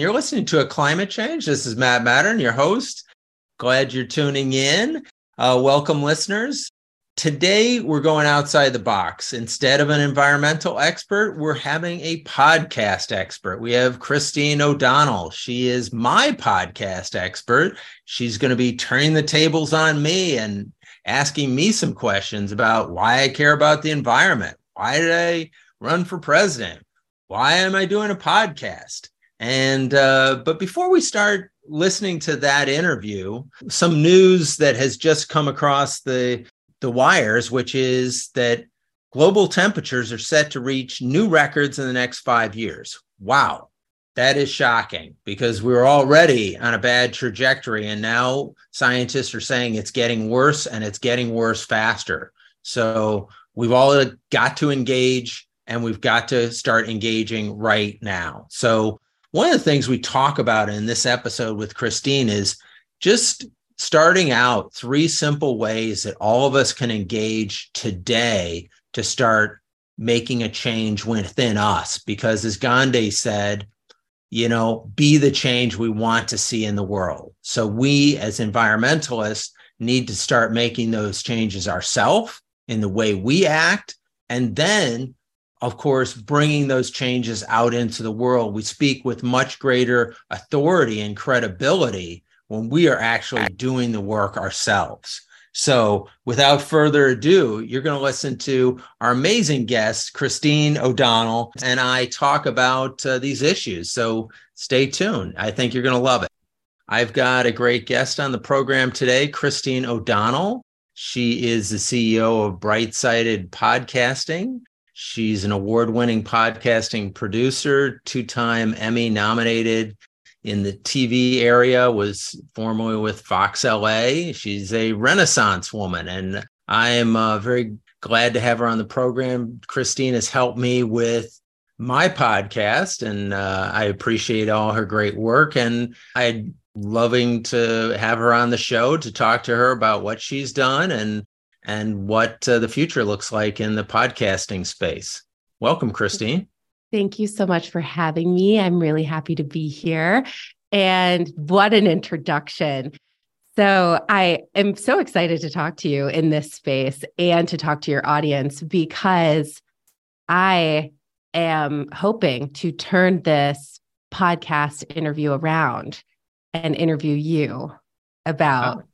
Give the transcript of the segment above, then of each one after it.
You're listening to a climate change. This is Matt Mattern, your host. Glad you're tuning in. Uh, welcome, listeners. Today, we're going outside the box. Instead of an environmental expert, we're having a podcast expert. We have Christine O'Donnell. She is my podcast expert. She's going to be turning the tables on me and asking me some questions about why I care about the environment. Why did I run for president? Why am I doing a podcast? And uh, but before we start listening to that interview, some news that has just come across the the wires, which is that global temperatures are set to reach new records in the next five years. Wow. That is shocking because we are already on a bad trajectory. And now scientists are saying it's getting worse and it's getting worse faster. So we've all got to engage and we've got to start engaging right now. So one of the things we talk about in this episode with Christine is just starting out three simple ways that all of us can engage today to start making a change within us. Because as Gandhi said, you know, be the change we want to see in the world. So we as environmentalists need to start making those changes ourselves in the way we act. And then of course, bringing those changes out into the world, we speak with much greater authority and credibility when we are actually doing the work ourselves. So, without further ado, you're going to listen to our amazing guest, Christine O'Donnell, and I talk about uh, these issues. So, stay tuned. I think you're going to love it. I've got a great guest on the program today, Christine O'Donnell. She is the CEO of Bright Sighted Podcasting. She's an award winning podcasting producer, two time Emmy nominated in the TV area, was formerly with Fox LA. She's a Renaissance woman, and I am uh, very glad to have her on the program. Christine has helped me with my podcast, and uh, I appreciate all her great work. And I'd loving to have her on the show to talk to her about what she's done and and what uh, the future looks like in the podcasting space. Welcome, Christine. Thank you so much for having me. I'm really happy to be here. And what an introduction. So, I am so excited to talk to you in this space and to talk to your audience because I am hoping to turn this podcast interview around and interview you about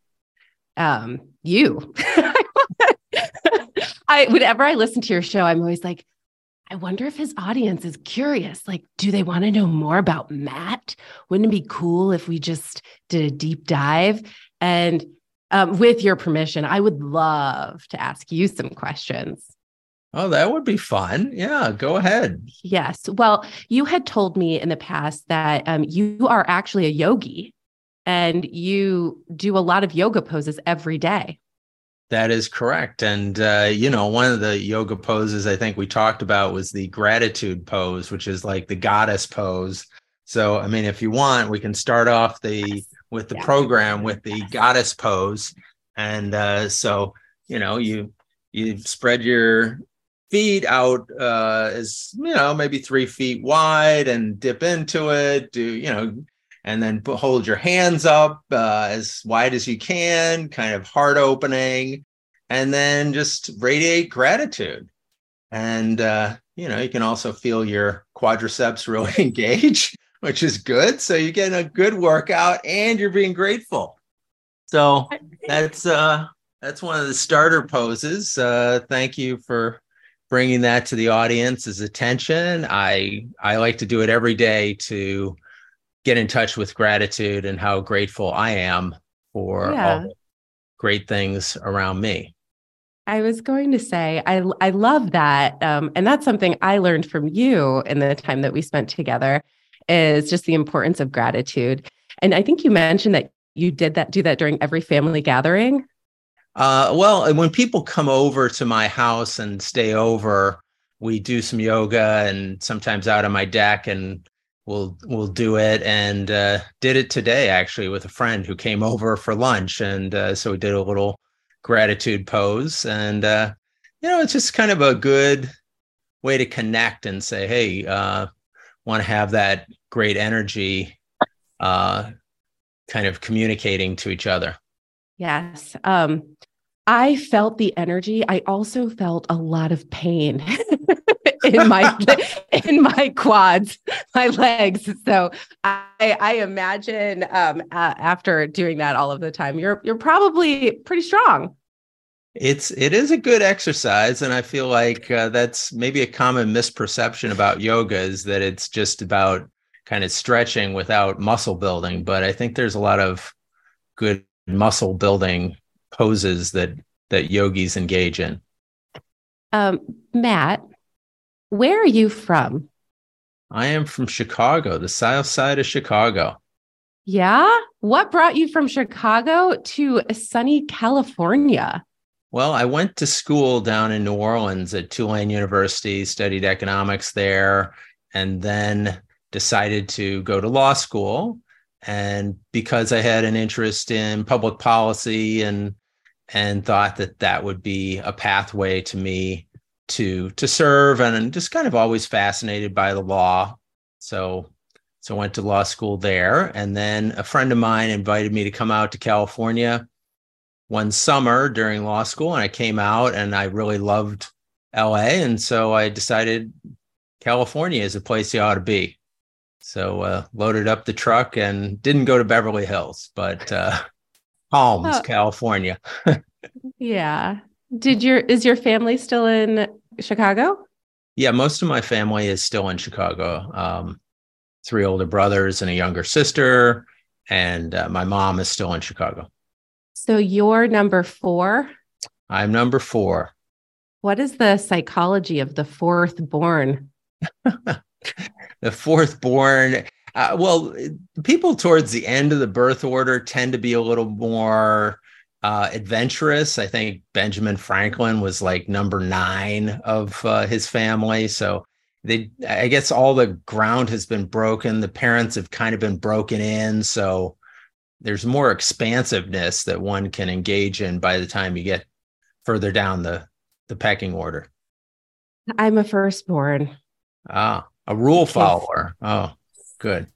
oh. um, you. I whenever I listen to your show, I'm always like, I wonder if his audience is curious. Like, do they want to know more about Matt? Wouldn't it be cool if we just did a deep dive? And um, with your permission, I would love to ask you some questions. Oh, that would be fun. Yeah, go ahead. Yes. Well, you had told me in the past that um, you are actually a yogi and you do a lot of yoga poses every day. That is correct. And, uh, you know, one of the yoga poses I think we talked about was the gratitude pose, which is like the goddess pose. So, I mean, if you want, we can start off the with the yeah. program with the goddess pose. And uh, so, you know, you you spread your feet out uh, as you know maybe three feet wide and dip into it. Do you know and then put, hold your hands up uh, as wide as you can, kind of heart opening, and then just radiate gratitude. And, uh, you know, you can also feel your quadriceps really engage, which is good. So you're getting a good workout and you're being grateful. So that's, uh, that's one of the starter poses. Uh, thank you for bringing that to the audience's attention. I I like to do it every day to get in touch with gratitude and how grateful I am for yeah. all the great things around me. I was going to say, I I love that, um, and that's something I learned from you in the time that we spent together, is just the importance of gratitude. And I think you mentioned that you did that, do that during every family gathering. Uh, well, when people come over to my house and stay over, we do some yoga and sometimes out on my deck, and we'll we'll do it and uh, did it today actually with a friend who came over for lunch and uh, so we did a little gratitude pose and uh, you know it's just kind of a good way to connect and say hey uh, want to have that great energy uh, kind of communicating to each other. Yes. Um, I felt the energy. I also felt a lot of pain in my in my quads, my legs. So I, I imagine um, uh, after doing that all of the time, you're you're probably pretty strong. It's it is a good exercise, and I feel like uh, that's maybe a common misperception about yoga is that it's just about kind of stretching without muscle building. But I think there's a lot of good muscle building poses that that yogis engage in. Um, Matt, where are you from? I am from Chicago, the south side of Chicago. Yeah. What brought you from Chicago to sunny California? Well, I went to school down in New Orleans at Tulane University, studied economics there, and then decided to go to law school. And because I had an interest in public policy and and thought that that would be a pathway to me to to serve and I'm just kind of always fascinated by the law so so I went to law school there and then a friend of mine invited me to come out to California one summer during law school and I came out and I really loved LA and so I decided California is a place you ought to be so uh, loaded up the truck and didn't go to Beverly Hills but uh, Palms, oh. California. yeah. Did your is your family still in Chicago? Yeah, most of my family is still in Chicago. Um, three older brothers and a younger sister, and uh, my mom is still in Chicago. So you're number four. I'm number four. What is the psychology of the fourth born? the fourth born uh, well, people towards the end of the birth order tend to be a little more uh, adventurous. I think Benjamin Franklin was like number nine of uh, his family. So they, I guess, all the ground has been broken. The parents have kind of been broken in. So there's more expansiveness that one can engage in by the time you get further down the the pecking order. I'm a firstborn. Ah, a rule follower. Oh, Good.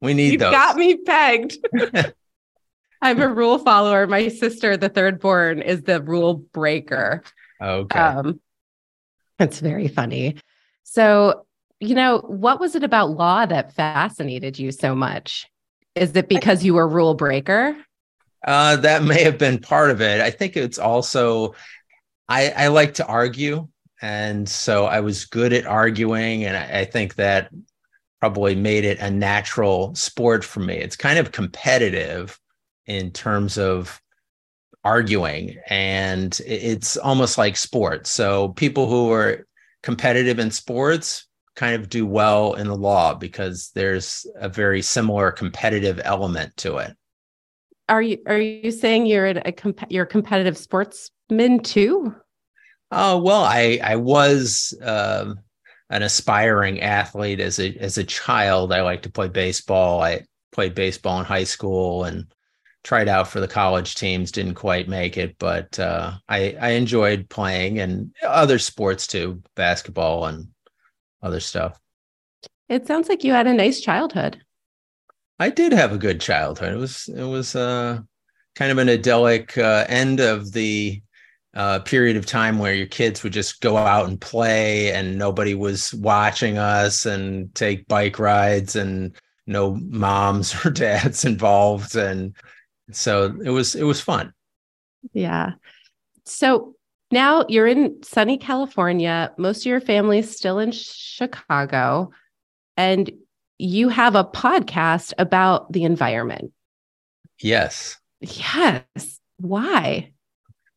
We need you those. got me pegged. I'm a rule follower. My sister, the third born, is the rule breaker. Okay. Um, it's very funny. So, you know, what was it about law that fascinated you so much? Is it because you were rule breaker? Uh, that may have been part of it. I think it's also I, I like to argue, and so I was good at arguing, and I, I think that probably made it a natural sport for me. It's kind of competitive in terms of arguing, and it's almost like sports. So people who are competitive in sports kind of do well in the law because there's a very similar competitive element to it. Are you are you saying you're a comp- you're a competitive sportsman too? Oh well, I I was uh, an aspiring athlete as a as a child. I like to play baseball. I played baseball in high school and tried out for the college teams. Didn't quite make it, but uh, I I enjoyed playing and other sports too, basketball and other stuff. It sounds like you had a nice childhood. I did have a good childhood. It was it was uh, kind of an idyllic uh, end of the uh, period of time where your kids would just go out and play and nobody was watching us and take bike rides and no moms or dads involved and so it was it was fun. Yeah. So now you're in sunny california. Most of your family is still in chicago. And you have a podcast about the environment. Yes. Yes. Why?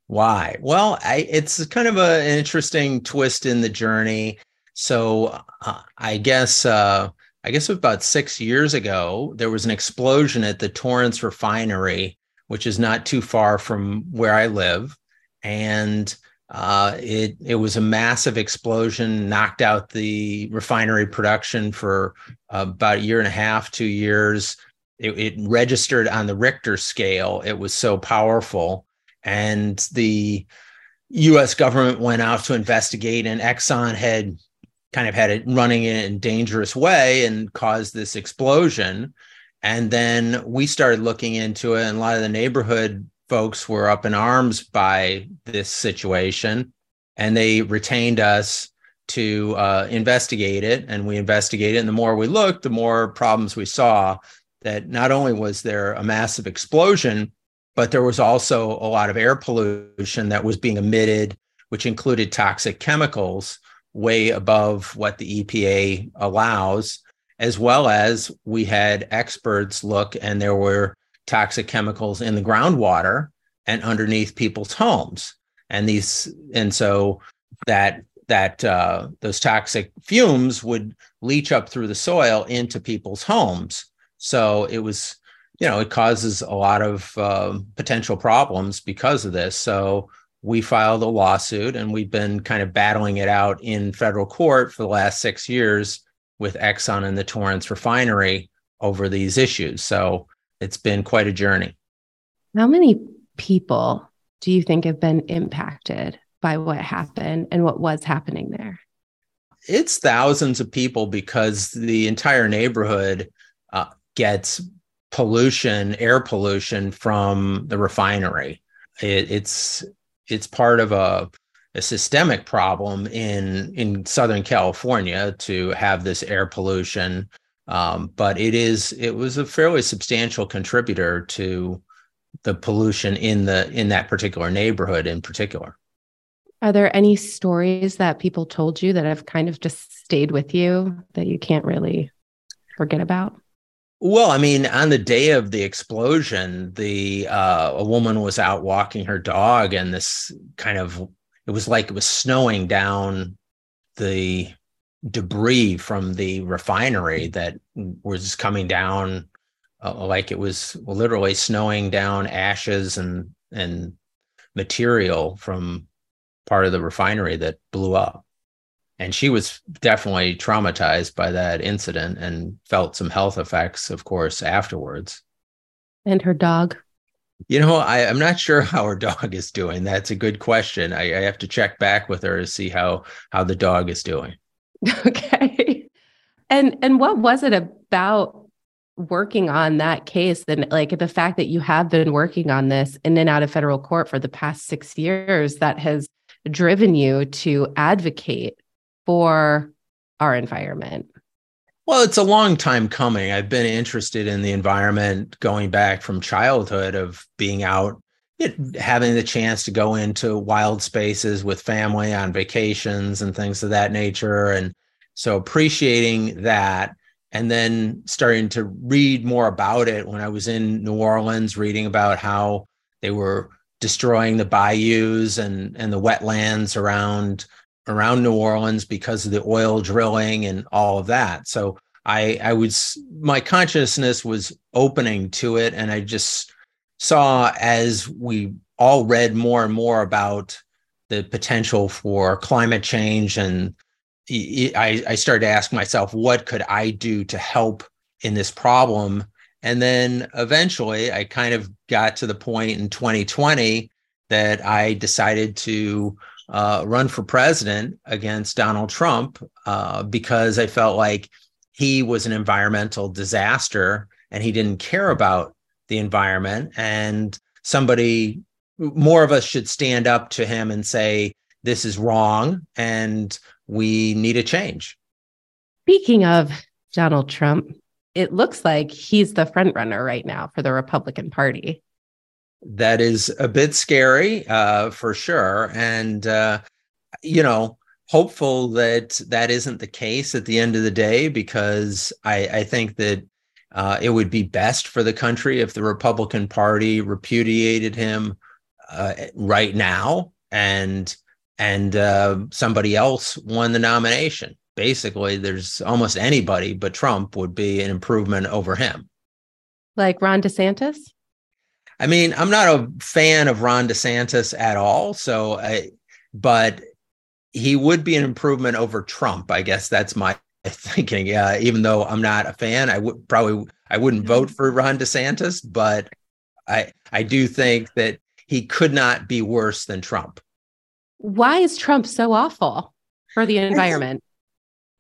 Why? Well, I, it's kind of a, an interesting twist in the journey. So uh, I guess uh, I guess about six years ago there was an explosion at the Torrance refinery, which is not too far from where I live, and uh, it it was a massive explosion, knocked out the refinery production for about a year and a half, two years. It, it registered on the Richter scale. It was so powerful and the US government went out to investigate, and Exxon had kind of had it running in a dangerous way and caused this explosion. And then we started looking into it, and a lot of the neighborhood folks were up in arms by this situation, and they retained us to uh, investigate it. And we investigated, and the more we looked, the more problems we saw. That not only was there a massive explosion, but there was also a lot of air pollution that was being emitted, which included toxic chemicals way above what the EPA allows, as well as we had experts look and there were toxic chemicals in the groundwater and underneath people's homes. And these, and so that that uh, those toxic fumes would leach up through the soil into people's homes. So it was, you know, it causes a lot of uh, potential problems because of this. So we filed a lawsuit and we've been kind of battling it out in federal court for the last six years with Exxon and the Torrance refinery over these issues. So it's been quite a journey. How many people do you think have been impacted by what happened and what was happening there? It's thousands of people because the entire neighborhood uh, gets pollution, air pollution from the refinery. It, it's it's part of a, a systemic problem in in Southern California to have this air pollution. Um, but it is it was a fairly substantial contributor to the pollution in the in that particular neighborhood in particular. Are there any stories that people told you that have kind of just stayed with you that you can't really forget about? Well, I mean, on the day of the explosion, the uh, a woman was out walking her dog, and this kind of it was like it was snowing down the debris from the refinery that was coming down uh, like it was literally snowing down ashes and and material from part of the refinery that blew up and she was definitely traumatized by that incident and felt some health effects of course afterwards. And her dog? You know I, am not sure how her dog is doing. That's a good question. I, I have to check back with her to see how how the dog is doing. Okay. And and what was it about working on that case then like the fact that you have been working on this in and out of federal court for the past six years that has driven you to advocate for our environment? Well, it's a long time coming. I've been interested in the environment going back from childhood of being out, having the chance to go into wild spaces with family on vacations and things of that nature. And so appreciating that and then starting to read more about it when I was in New Orleans, reading about how they were destroying the bayous and, and the wetlands around around New Orleans because of the oil drilling and all of that. So I I was my consciousness was opening to it and I just saw as we all read more and more about the potential for climate change and I, I started to ask myself what could I do to help in this problem and then eventually I kind of got to the point in 2020 that I decided to uh, run for president against Donald Trump uh, because I felt like he was an environmental disaster and he didn't care about the environment. And somebody, more of us should stand up to him and say, this is wrong and we need a change. Speaking of Donald Trump, it looks like he's the front runner right now for the Republican Party that is a bit scary uh, for sure. And, uh, you know, hopeful that that isn't the case at the end of the day, because I, I think that uh, it would be best for the country if the Republican Party repudiated him uh, right now and and uh, somebody else won the nomination. Basically, there's almost anybody but Trump would be an improvement over him. Like Ron DeSantis? I mean, I'm not a fan of Ron DeSantis at all. So, I, but he would be an improvement over Trump. I guess that's my thinking. Uh, even though I'm not a fan, I would probably I wouldn't vote for Ron DeSantis, but I I do think that he could not be worse than Trump. Why is Trump so awful for the environment?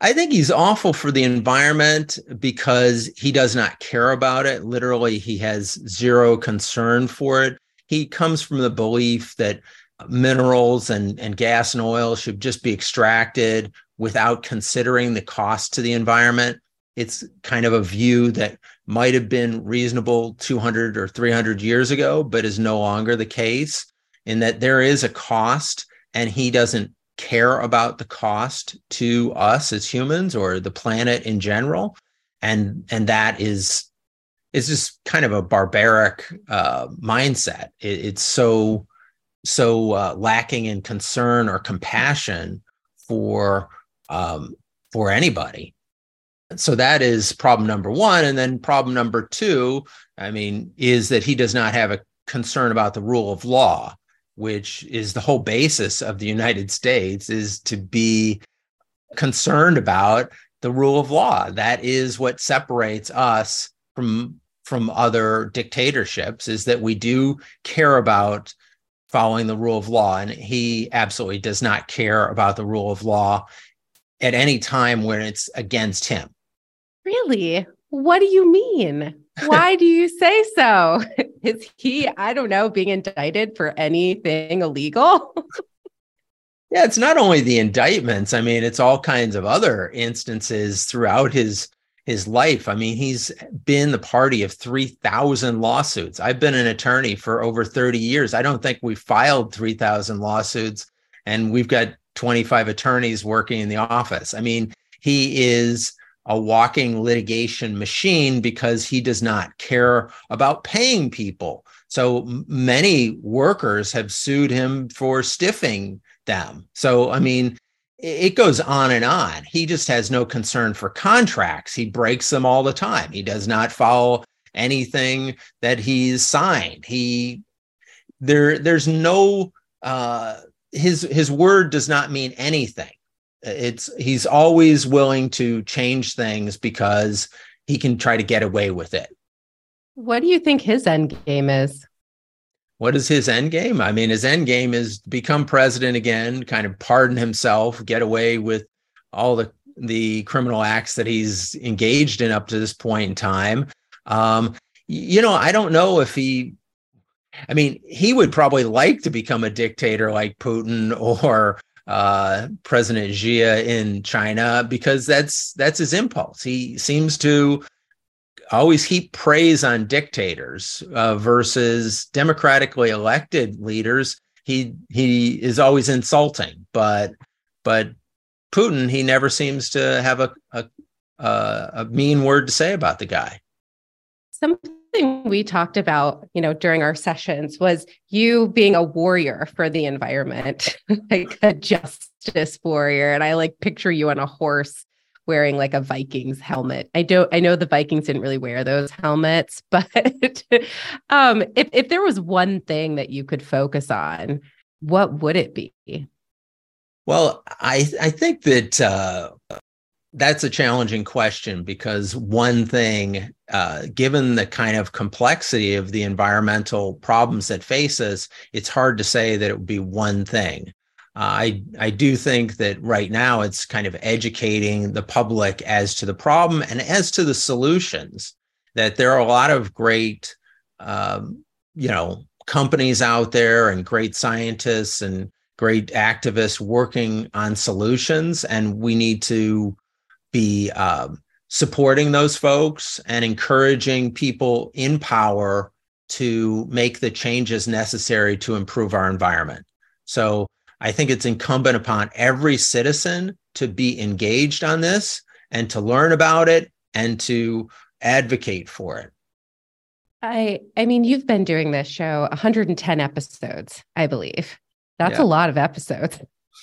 I think he's awful for the environment because he does not care about it. Literally, he has zero concern for it. He comes from the belief that minerals and, and gas and oil should just be extracted without considering the cost to the environment. It's kind of a view that might have been reasonable 200 or 300 years ago, but is no longer the case, in that there is a cost and he doesn't care about the cost to us as humans or the planet in general. And and that is is just kind of a barbaric uh, mindset. It, it's so so uh, lacking in concern or compassion for um, for anybody. So that is problem number one. And then problem number two i mean is that he does not have a concern about the rule of law which is the whole basis of the United States, is to be concerned about the rule of law. That is what separates us from from other dictatorships is that we do care about following the rule of law and he absolutely does not care about the rule of law at any time when it's against him really what do you mean why do you say so? Is he, I don't know, being indicted for anything illegal? yeah, it's not only the indictments. I mean, it's all kinds of other instances throughout his his life. I mean, he's been the party of 3,000 lawsuits. I've been an attorney for over 30 years. I don't think we filed 3,000 lawsuits and we've got 25 attorneys working in the office. I mean, he is a walking litigation machine because he does not care about paying people. So many workers have sued him for stiffing them. So, I mean, it goes on and on. He just has no concern for contracts. He breaks them all the time. He does not follow anything that he's signed. He there there's no uh his his word does not mean anything it's he's always willing to change things because he can try to get away with it. What do you think his end game is? What is his end game? I mean, his end game is become president again, kind of pardon himself, get away with all the the criminal acts that he's engaged in up to this point in time. Um, you know, I don't know if he I mean, he would probably like to become a dictator like Putin or uh, President Xi in China because that's that's his impulse. He seems to always heap praise on dictators uh, versus democratically elected leaders. He he is always insulting, but but Putin he never seems to have a a, a mean word to say about the guy. Something we talked about, you know, during our sessions was you being a warrior for the environment, like a justice warrior. And I like picture you on a horse wearing like a Vikings helmet. I don't I know the Vikings didn't really wear those helmets, but um if if there was one thing that you could focus on, what would it be? Well, I I think that uh that's a challenging question because one thing, uh, given the kind of complexity of the environmental problems that face us, it's hard to say that it would be one thing. Uh, I I do think that right now it's kind of educating the public as to the problem and as to the solutions. That there are a lot of great, um, you know, companies out there and great scientists and great activists working on solutions, and we need to be um, supporting those folks and encouraging people in power to make the changes necessary to improve our environment. So I think it's incumbent upon every citizen to be engaged on this and to learn about it and to advocate for it. I I mean you've been doing this show 110 episodes, I believe. That's yeah. a lot of episodes.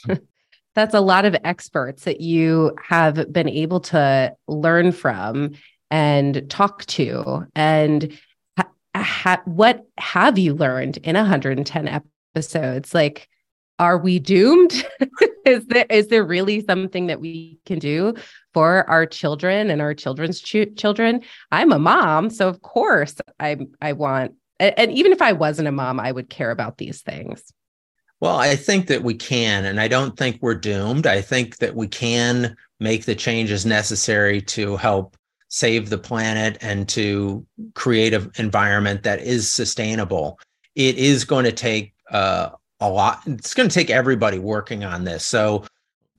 that's a lot of experts that you have been able to learn from and talk to and ha- ha- what have you learned in 110 episodes? Like are we doomed? Is there is there really something that we can do for our children and our children's ch- children? I'm a mom so of course i i want and even if i wasn't a mom i would care about these things Well, I think that we can, and I don't think we're doomed. I think that we can make the changes necessary to help save the planet and to create an environment that is sustainable. It is going to take uh, a lot. It's going to take everybody working on this. So,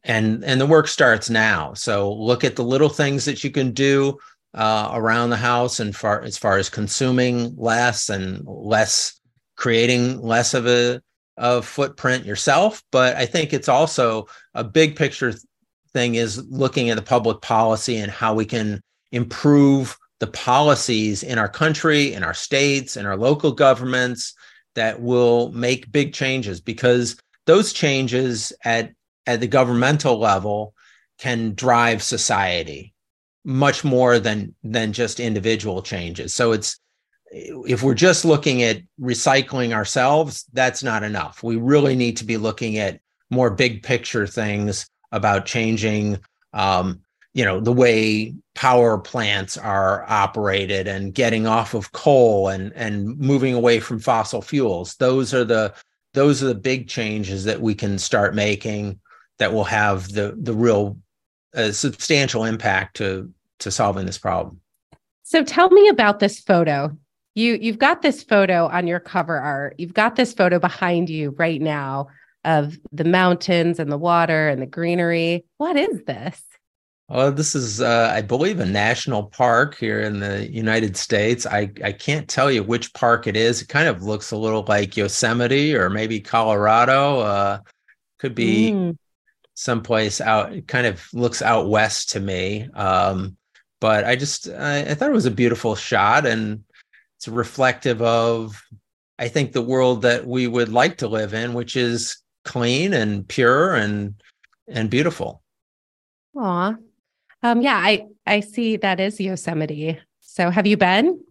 and and the work starts now. So look at the little things that you can do uh, around the house, and far as far as consuming less and less, creating less of a of footprint yourself. But I think it's also a big picture thing is looking at the public policy and how we can improve the policies in our country, in our states, in our local governments that will make big changes because those changes at, at the governmental level can drive society much more than than just individual changes. So it's if we're just looking at recycling ourselves, that's not enough. We really need to be looking at more big picture things about changing um, you know the way power plants are operated and getting off of coal and and moving away from fossil fuels. Those are the those are the big changes that we can start making that will have the the real uh, substantial impact to to solving this problem. So tell me about this photo you you've got this photo on your cover art you've got this photo behind you right now of the mountains and the water and the greenery what is this well, this is, uh, I believe, a national park here in the United States. I, I can't tell you which park it is. It kind of looks a little like Yosemite or maybe Colorado. Uh, could be mm. someplace out. It kind of looks out west to me. Um, but I just, I, I thought it was a beautiful shot and it's reflective of, I think, the world that we would like to live in, which is clean and pure and and beautiful. Aw, um, yeah, I I see that is Yosemite. So have you been?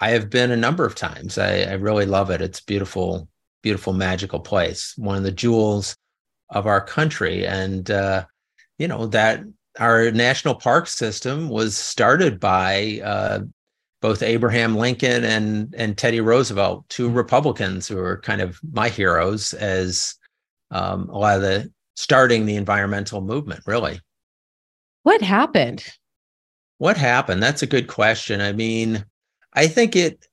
I have been a number of times. I, I really love it. It's beautiful, beautiful, magical place. One of the jewels of our country, and uh, you know that our national park system was started by uh, both Abraham Lincoln and and Teddy Roosevelt, two Republicans who are kind of my heroes as um, a lot of the starting the environmental movement, really. What happened? What happened? That's a good question. I mean, I think it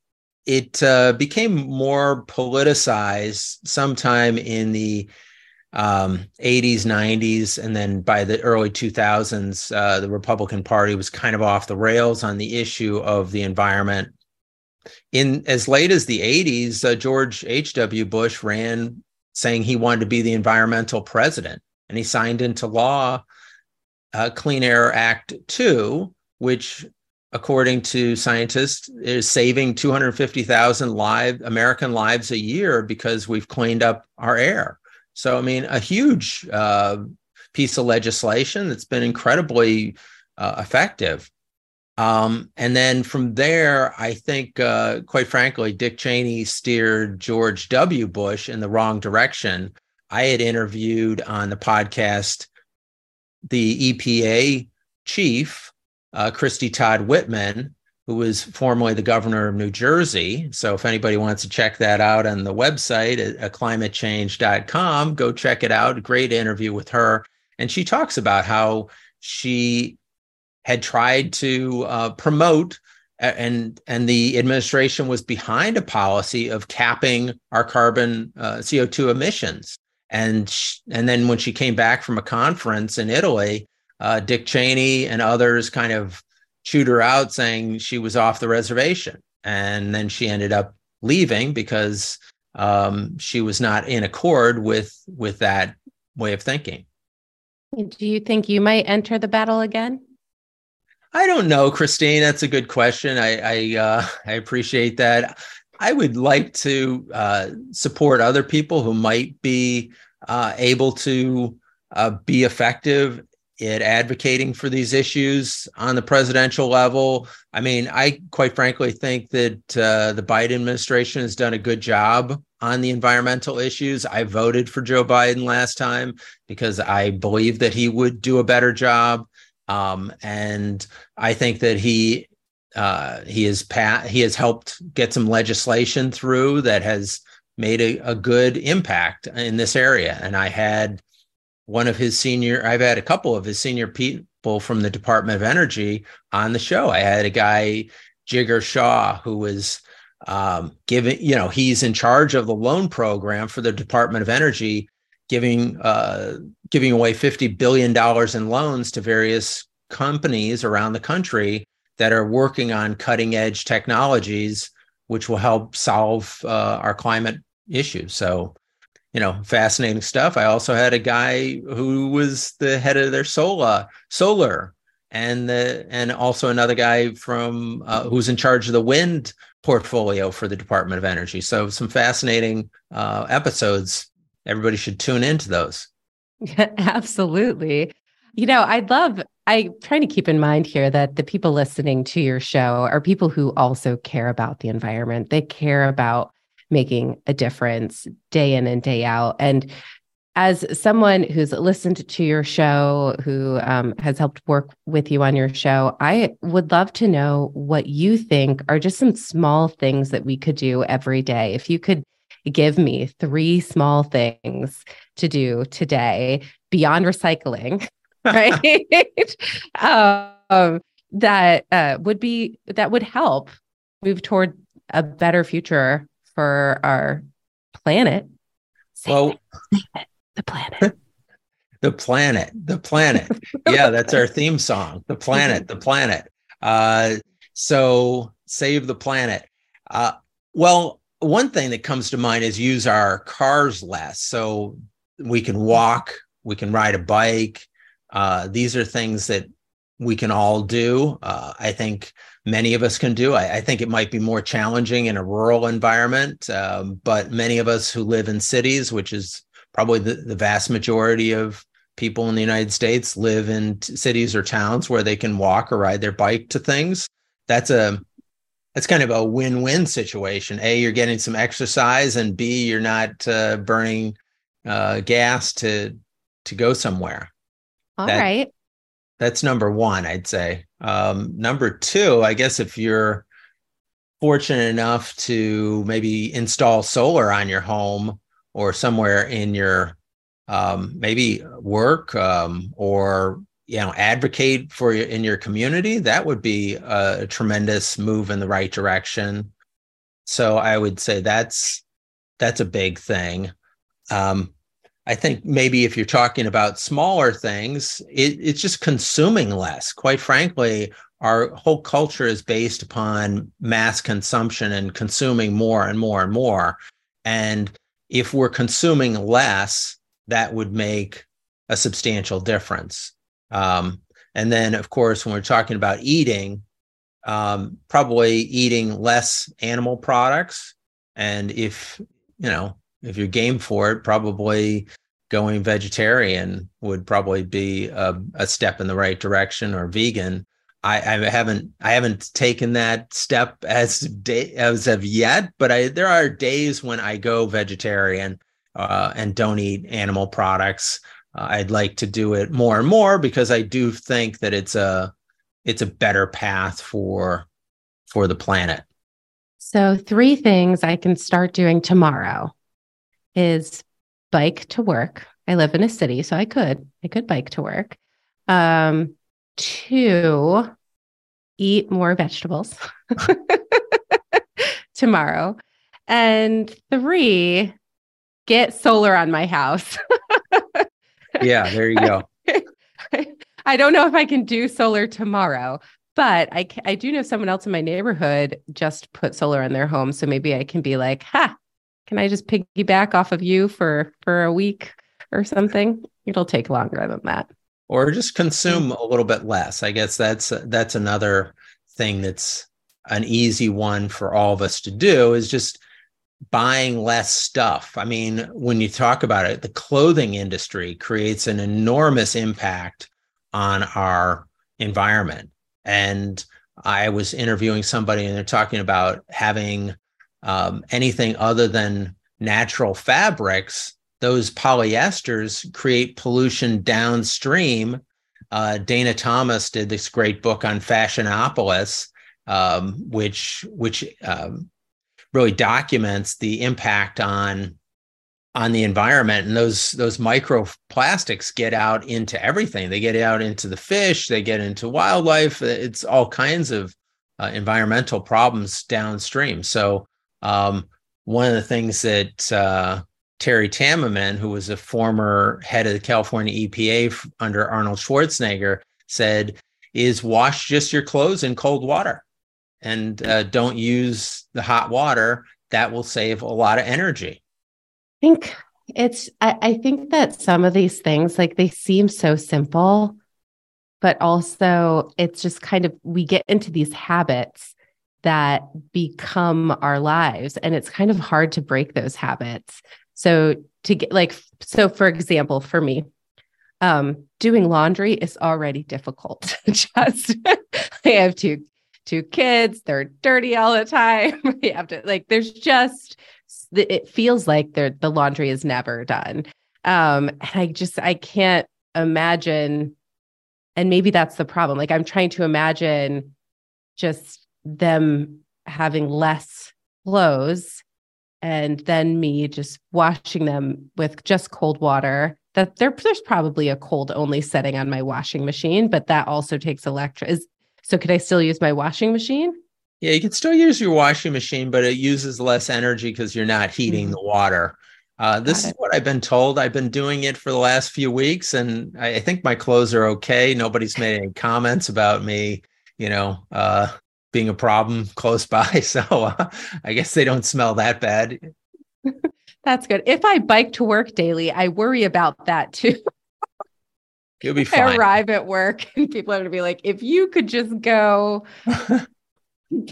it uh, became more politicized sometime in the um, 80s, 90s, and then by the early 2000s, uh, the Republican Party was kind of off the rails on the issue of the environment. In as late as the 80s, uh, George H.W. Bush ran saying he wanted to be the environmental president, and he signed into law uh, Clean Air Act 2, which, according to scientists, is saving 250,000 live American lives a year because we've cleaned up our air. So, I mean, a huge uh, piece of legislation that's been incredibly uh, effective. Um, and then from there, I think, uh, quite frankly, Dick Cheney steered George W. Bush in the wrong direction. I had interviewed on the podcast the EPA chief, uh, Christie Todd Whitman, who was formerly the governor of New Jersey. So if anybody wants to check that out on the website at, climatechange.com, go check it out. great interview with her. And she talks about how she had tried to uh, promote and and the administration was behind a policy of capping our carbon uh, CO2 emissions and and then when she came back from a conference in Italy, uh, Dick Cheney and others kind of chewed her out, saying she was off the reservation, and then she ended up leaving because um, she was not in accord with with that way of thinking. Do you think you might enter the battle again? I don't know, Christine. That's a good question. I I, uh, I appreciate that. I would like to uh, support other people who might be uh, able to uh, be effective at advocating for these issues on the presidential level. I mean, I quite frankly think that uh, the Biden administration has done a good job on the environmental issues. I voted for Joe Biden last time because I believe that he would do a better job. Um, and I think that he uh, he has pat he has helped get some legislation through that has made a, a good impact in this area. And I had one of his senior, I've had a couple of his senior people from the Department of Energy on the show. I had a guy, Jigar Shah, who was um, giving, you know, he's in charge of the loan program for the Department of Energy, giving uh, giving away fifty billion dollars in loans to various companies around the country that are working on cutting edge technologies, which will help solve uh, our climate issues. So, you know, fascinating stuff. I also had a guy who was the head of their solar solar and the and also another guy from uh, who's in charge of the wind portfolio for the Department of Energy. So some fascinating uh, episodes. Everybody should tune into those. Absolutely. You know, I'd love, I'm trying to keep in mind here that the people listening to your show are people who also care about the environment. They care about making a difference day in and day out. And as someone who's listened to your show, who um, has helped work with you on your show, I would love to know what you think are just some small things that we could do every day. If you could give me three small things to do today beyond recycling, right? um, that uh, would be that would help move toward a better future for our planet. well, the planet. the planet, the planet. yeah, that's our theme song. The planet, the planet. Uh, so save the planet. Uh, well, one thing that comes to mind is use our cars less. So we can walk, we can ride a bike. Uh, these are things that we can all do. Uh, I think many of us can do. I, I, think it might be more challenging in a rural environment, um, but many of us who live in cities, which is probably the, the vast majority of people in the United States live in t- cities or towns where they can walk or ride their bike to things. That's a that's kind of a win-win situation. A, you're getting some exercise, and B, you're not uh, burning uh, gas to to go somewhere. All that, right. That's number one, I'd say. Um, number two, I guess if you're fortunate enough to maybe install solar on your home or somewhere in your um, maybe work um, or you know advocate for you in your community that would be a, a tremendous move in the right direction so i would say that's that's a big thing um, i think maybe if you're talking about smaller things it, it's just consuming less quite frankly our whole culture is based upon mass consumption and consuming more and more and more and if we're consuming less, that would make a substantial difference. Um, and then, of course, when we're talking about eating, um, probably eating less animal products. And if, you know, if you're game for it, probably going vegetarian would probably be a, a step in the right direction or vegan. I, I haven't I haven't taken that step as day, as of yet, but I there are days when I go vegetarian uh, and don't eat animal products. Uh, I'd like to do it more and more because I do think that it's a it's a better path for for the planet. So three things I can start doing tomorrow is bike to work. I live in a city, so I could I could bike to work. Um, two, eat more vegetables tomorrow. And three, get solar on my house. yeah, there you go. I don't know if I can do solar tomorrow, but I, I do know someone else in my neighborhood just put solar on their home. So maybe I can be like, ha, can I just piggyback off of you for, for a week or something? It'll take longer than that or just consume mm. a little bit less. I guess that's that's another thing that's an easy one for all of us to do is just buying less stuff. I mean, when you talk about it, the clothing industry creates an enormous impact on our environment. And I was interviewing somebody and they're talking about having um, anything other than natural fabrics those polyesters create pollution downstream. Uh, Dana Thomas did this great book on Fashionopolis, um, which which um, really documents the impact on on the environment. And those those microplastics get out into everything. They get out into the fish they get into wildlife. It's all kinds of uh, environmental problems downstream. So um, one of the things that uh, terry tamminen who was a former head of the california epa under arnold schwarzenegger said is wash just your clothes in cold water and uh, don't use the hot water that will save a lot of energy. I think it's, I, I think that some of these things, like they seem so simple, but also it's just kind of, we get into these habits that become our lives and it's kind of hard to break those habits. So to get like, so for example, for me, um, doing laundry is already difficult. Just I have two two kids, they're dirty all the time. you have to like there's just it feels like the laundry is never done. Um, and I just I can't imagine, and maybe that's the problem. Like I'm trying to imagine just them having less clothes and then me just washing them with just cold water that there, there's probably a cold only setting on my washing machine but that also takes electricity. so could i still use my washing machine yeah, you can still use your washing machine, but it uses less energy because you're not heating mm-hmm. the water. Uh, this is what I've been told. I've been doing it for the last few weeks, and I, I think my clothes are okay. Nobody's made any comments about me, you know, uh, being a problem close by. So uh, I guess they don't smell that bad. That's good. If I bike to work daily, I worry about that too. You'll be fine. I arrive at work and people are going to be like, if you could just go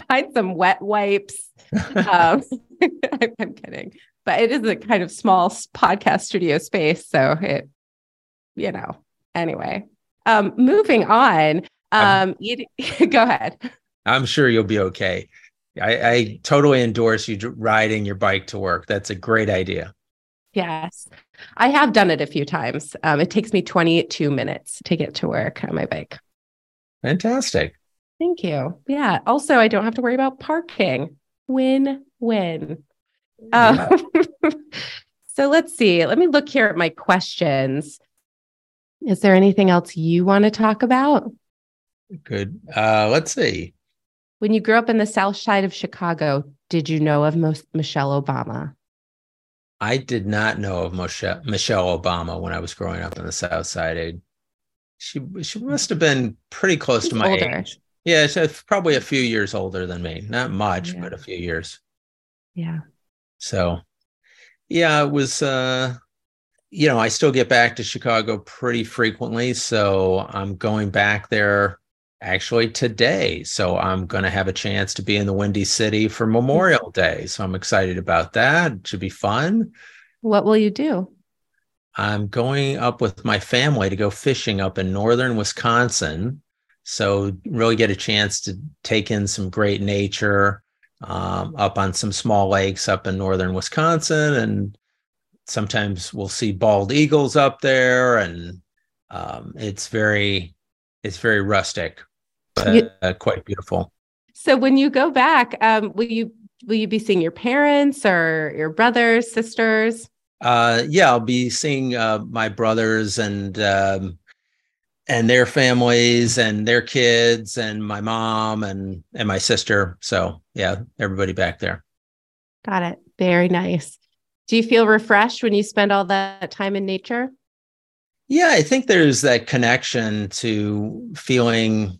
find some wet wipes. Um, I'm kidding, but it is a kind of small podcast studio space, so it, you know. Anyway, um, moving on. Um, you, go ahead. I'm sure you'll be okay. I, I totally endorse you riding your bike to work. That's a great idea. Yes, I have done it a few times. Um, it takes me 22 minutes to get to work on my bike. Fantastic. Thank you. Yeah. Also, I don't have to worry about parking. Win win. Yeah. Um, so let's see. Let me look here at my questions. Is there anything else you want to talk about? Good. Uh, let's see. When you grew up in the south side of Chicago, did you know of Michelle Obama? I did not know of Michelle, Michelle Obama when I was growing up in the south side. She she must have been pretty close She's to my older. age. Yeah, it's probably a few years older than me. Not much, yeah. but a few years. Yeah. So, yeah, it was. uh You know, I still get back to Chicago pretty frequently, so I'm going back there actually today. So I'm going to have a chance to be in the Windy City for Memorial Day. So I'm excited about that. It should be fun. What will you do? I'm going up with my family to go fishing up in northern Wisconsin so really get a chance to take in some great nature um, up on some small lakes up in northern Wisconsin, and sometimes we'll see bald eagles up there, and um, it's very it's very rustic, uh, quite beautiful. So when you go back, um, will you will you be seeing your parents or your brothers, sisters? Uh, yeah, I'll be seeing uh, my brothers and um, and their families and their kids and my mom and and my sister. So yeah everybody back there. Got it. Very nice. Do you feel refreshed when you spend all that time in nature? Yeah i think there's that connection to feeling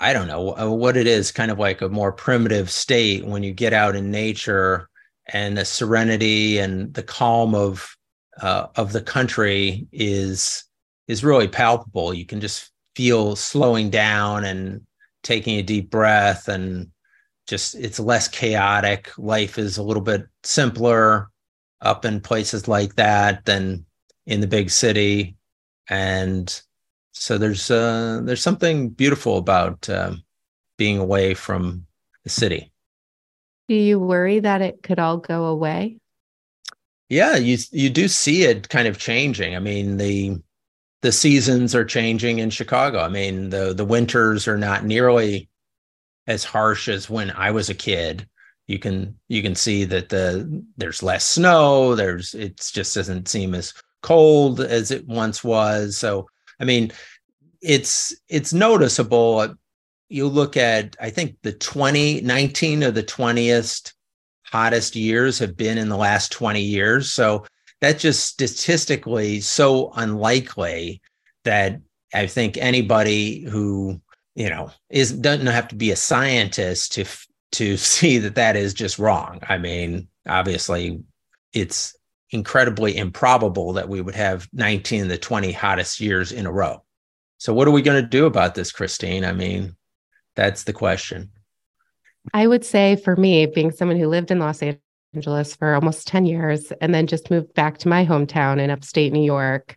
i don't know uh, what it is kind of like a more primitive state when you get out in nature and the serenity and the calm of uh, of the country is is really palpable. You can just feel slowing down and taking a deep breath and just it's less chaotic. Life is a little bit simpler up in places like that than in the big city. And so there's uh, there's something beautiful about uh, being away from the city. Do you worry that it could all go away? Yeah, you you do see it kind of changing. I mean, the the seasons are changing in Chicago. I mean, the the winters are not nearly as harsh as when I was a kid. you can you can see that the there's less snow there's it just doesn't seem as cold as it once was so i mean it's it's noticeable. You look at i think the 2019 of the 20th hottest years have been in the last 20 years. So that's just statistically so unlikely that i think anybody who you know is doesn't have to be a scientist to to see that that is just wrong. I mean obviously it's incredibly improbable that we would have 19 of the 20 hottest years in a row. So what are we going to do about this christine? I mean that's the question. I would say for me being someone who lived in los angeles for almost 10 years and then just moved back to my hometown in upstate new york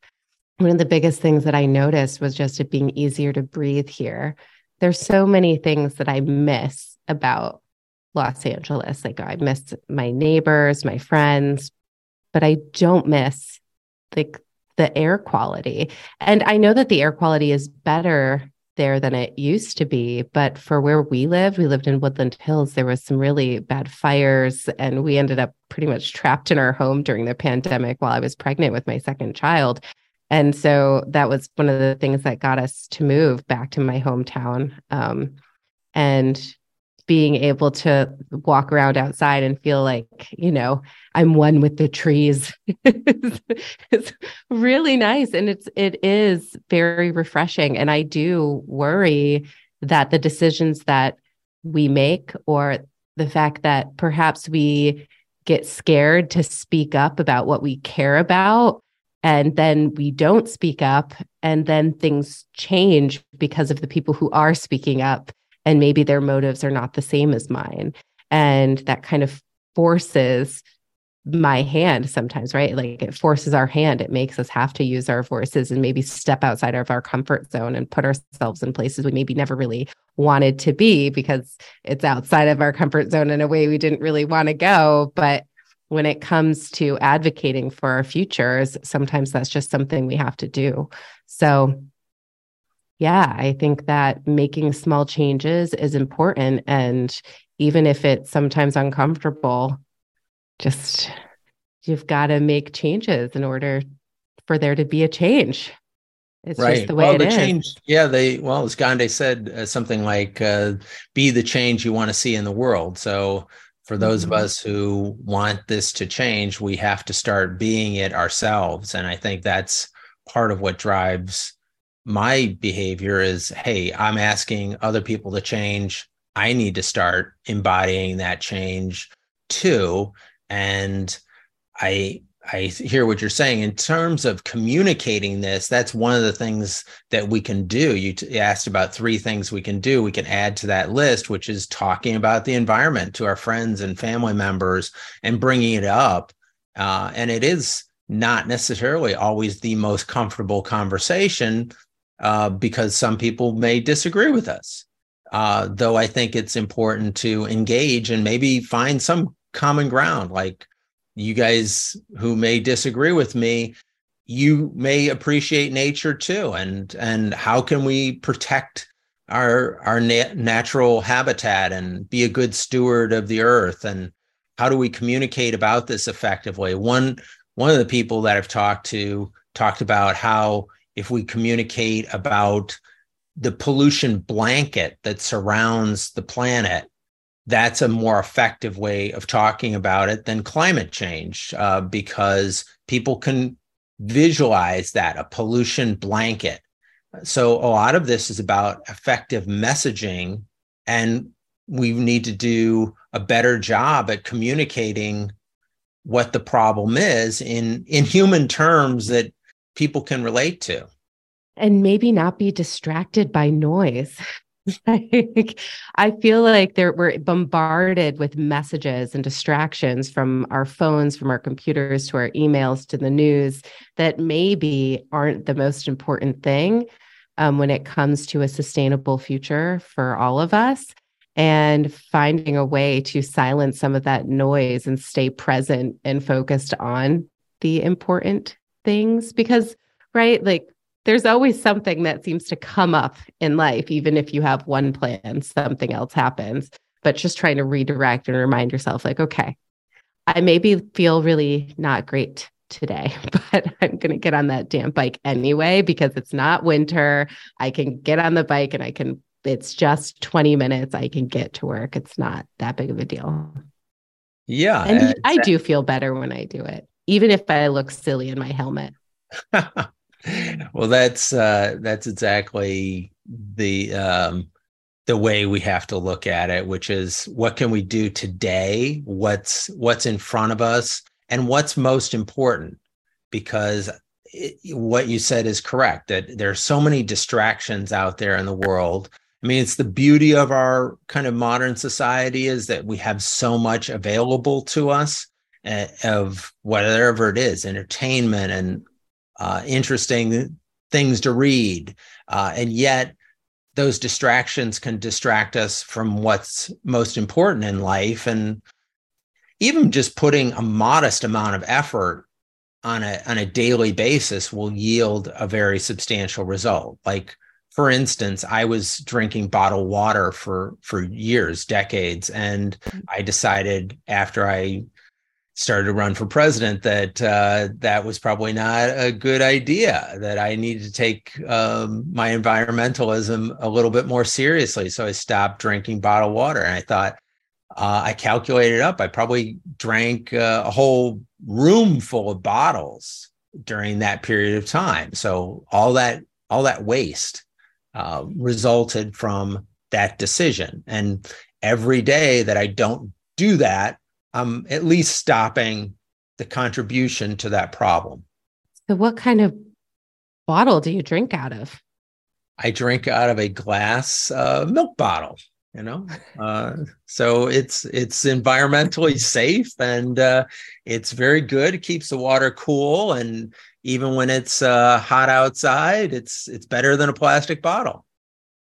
one of the biggest things that i noticed was just it being easier to breathe here. There's so many things that I miss about Los Angeles. Like I miss my neighbors, my friends, but I don't miss like the air quality. And I know that the air quality is better there than it used to be. But for where we lived, we lived in Woodland Hills. There was some really bad fires, and we ended up pretty much trapped in our home during the pandemic while I was pregnant with my second child. And so that was one of the things that got us to move back to my hometown. Um, and being able to walk around outside and feel like, you know, I'm one with the trees. it's really nice. And it's it is very refreshing. And I do worry that the decisions that we make or the fact that perhaps we get scared to speak up about what we care about and then we don't speak up and then things change because of the people who are speaking up and maybe their motives are not the same as mine. And that kind of forces my hand sometimes right? Like it forces our hand. It makes us have to use our voices and maybe step outside of our comfort zone and put ourselves in places we maybe never really wanted to be because it's outside of our comfort zone in a way we didn't really want to go. But when it comes to advocating for our futures, sometimes that's just something we have to do. So, yeah, I think that making small changes is important. And even if it's sometimes uncomfortable, just you've got to make changes in order for there to be a change. It's right. just the way well, it the is. Change, yeah, they well, as Gandhi said, uh, something like uh, "Be the change you want to see in the world." So for those mm-hmm. of us who want this to change, we have to start being it ourselves. And I think that's part of what drives my behavior is hey, I'm asking other people to change. I need to start embodying that change too. And I I hear what you're saying in terms of communicating this. That's one of the things that we can do. You t- asked about three things we can do. We can add to that list, which is talking about the environment to our friends and family members and bringing it up. Uh, and it is not necessarily always the most comfortable conversation uh, because some people may disagree with us. Uh, though I think it's important to engage and maybe find some common ground, like you guys who may disagree with me you may appreciate nature too. And and how can we protect our our na- natural habitat and be a good steward of the earth? And how do we communicate about this effectively? One one of the people that i've talked to talked about how if we communicate about the pollution blanket that surrounds the planet that's a more effective way of talking about it than climate change uh, because people can visualize that a pollution blanket. So, a lot of this is about effective messaging, and we need to do a better job at communicating what the problem is in, in human terms that people can relate to. And maybe not be distracted by noise. like, I feel like there we're bombarded with messages and distractions from our phones, from our computers to our emails to the news that maybe aren't the most important thing um, when it comes to a sustainable future for all of us. And finding a way to silence some of that noise and stay present and focused on the important things. Because, right, like there's always something that seems to come up in life, even if you have one plan, something else happens. but just trying to redirect and remind yourself, like, okay, I maybe feel really not great today, but I'm going to get on that damn bike anyway because it's not winter. I can get on the bike and I can, it's just 20 minutes. I can get to work. It's not that big of a deal. Yeah. And I do feel better when I do it, even if I look silly in my helmet. well, that's, uh, that's exactly the, um, the way we have to look at it which is what can we do today? What's what's in front of us? And what's most important? Because it, what you said is correct that there are so many distractions out there in the world. I mean it's the beauty of our kind of modern society is that we have so much available to us of whatever it is entertainment and uh, interesting things to read. Uh, and yet those distractions can distract us from what's most important in life. And even just putting a modest amount of effort on a on a daily basis will yield a very substantial result. Like for instance i was drinking bottled water for for years decades and i decided after i started to run for president that uh, that was probably not a good idea that i needed to take um, my environmentalism a little bit more seriously. So i stopped drinking bottled water and i thought uh, i calculated up. I probably drank uh, a whole room full of bottles during that period of time. So all that all that waste uh, resulted from that decision. And every day that i don't do that I'm at least stopping the contribution to that problem. So, what kind of bottle do you drink out of? I drink out of a glass uh, milk bottle. You know, uh, so it's it's environmentally safe and uh, it's very good. It keeps the water cool, and even when it's uh, hot outside, it's it's better than a plastic bottle.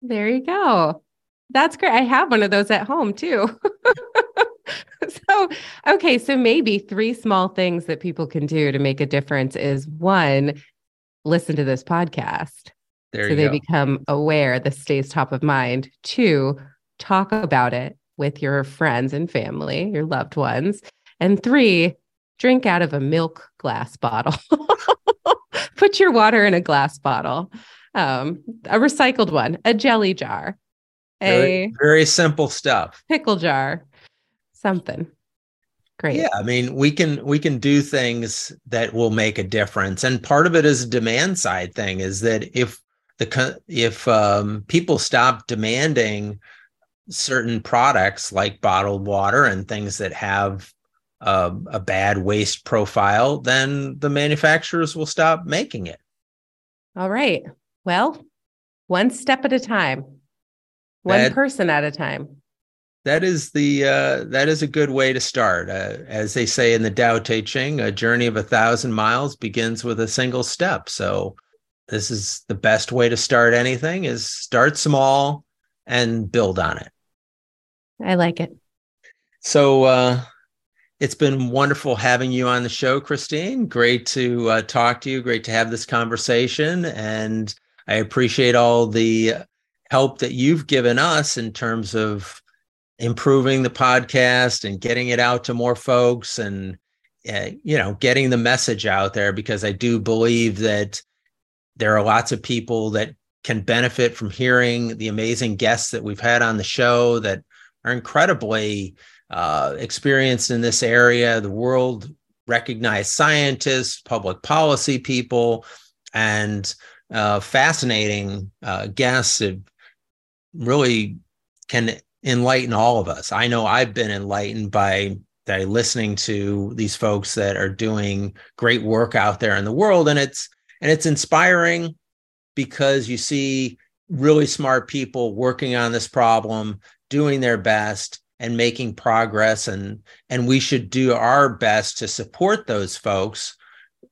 There you go. That's great. I have one of those at home too. so, okay. So maybe three small things that people can do to make a difference is one, listen to this podcast. There so they go. become aware, this stays top of mind. Two, talk about it with your friends and family, your loved ones. And three, drink out of a milk glass bottle. Put your water in a glass bottle, um, a recycled one, a jelly jar, a very, very simple stuff. Pickle jar, something. Great. Yeah, I mean, we can we can do things that will make a difference, and part of it is a demand side thing. Is that if the if um, people stop demanding certain products like bottled water and things that have uh, a bad waste profile, then the manufacturers will stop making it. All right. Well, one step at a time, one that, person at a time that is the uh, that is a good way to start. Uh, as they say in the Tao Te Ching, a journey of a thousand miles begins with a single step. So this is the best way to start anything: is start small and build on it. I like it. So uh, it's been wonderful having you on the show, Christine. Great to uh, talk to you. Great to have this conversation, and I appreciate all the help that you've given us in terms of improving the podcast and getting it out to more folks and uh, you know getting the message out there because i do believe that there are lots of people that can benefit from hearing the amazing guests that we've had on the show that are incredibly uh, experienced in this area. The world recognized scientists public policy people and uh, fascinating uh, guests really can enlighten all of us. I know I've been enlightened by by listening to these folks that are doing great work out there in the world. And it's and it's inspiring because you see really smart people working on this problem, doing their best and making progress. And and we should do our best to support those folks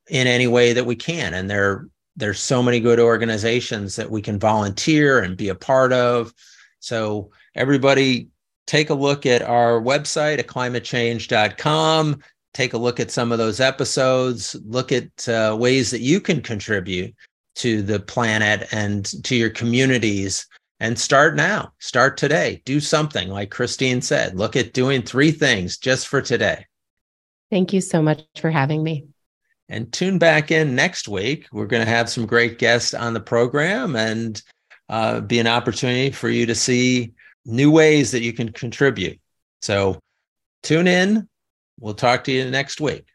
in any way that we can. And there there's so many good organizations that we can volunteer and be a part of. So everybody take a look at our website at climatechange.com take a look at some of those episodes look at uh, ways that you can contribute to the planet and to your communities and start now. Start today. Do something like Christine said. Look at doing three things just for today. Thank you so much for having me. And tune back in next week. We're going to have some great guests on the program and uh, be an opportunity for you to see new ways that you can contribute. So tune in. We'll talk to you next week.